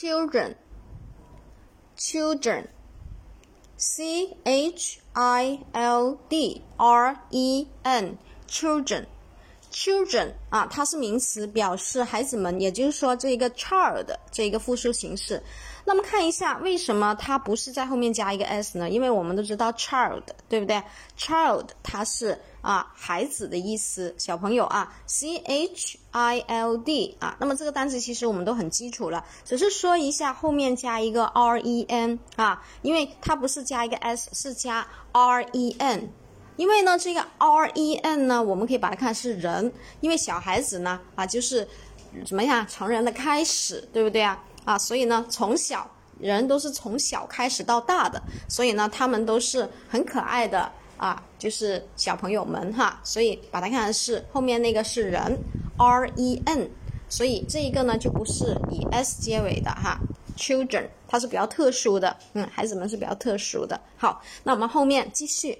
children. Children. C h i l d r e n. Children children 啊，它是名词，表示孩子们，也就是说这个 child 这一个复数形式。那么看一下，为什么它不是在后面加一个 s 呢？因为我们都知道 child，对不对？child 它是啊孩子的意思，小朋友啊，c h i l d 啊。那么这个单词其实我们都很基础了，只是说一下后面加一个 r e n 啊，因为它不是加一个 s，是加 r e n。因为呢，这个 r e n 呢，我们可以把它看是人，因为小孩子呢啊就是怎么样成人的开始，对不对啊？啊，所以呢，从小人都是从小开始到大的，所以呢，他们都是很可爱的啊，就是小朋友们哈，所以把它看是后面那个是人，R E N，所以这一个呢就不是以 S 结尾的哈，Children 它是比较特殊的，嗯，孩子们是比较特殊的。好，那我们后面继续。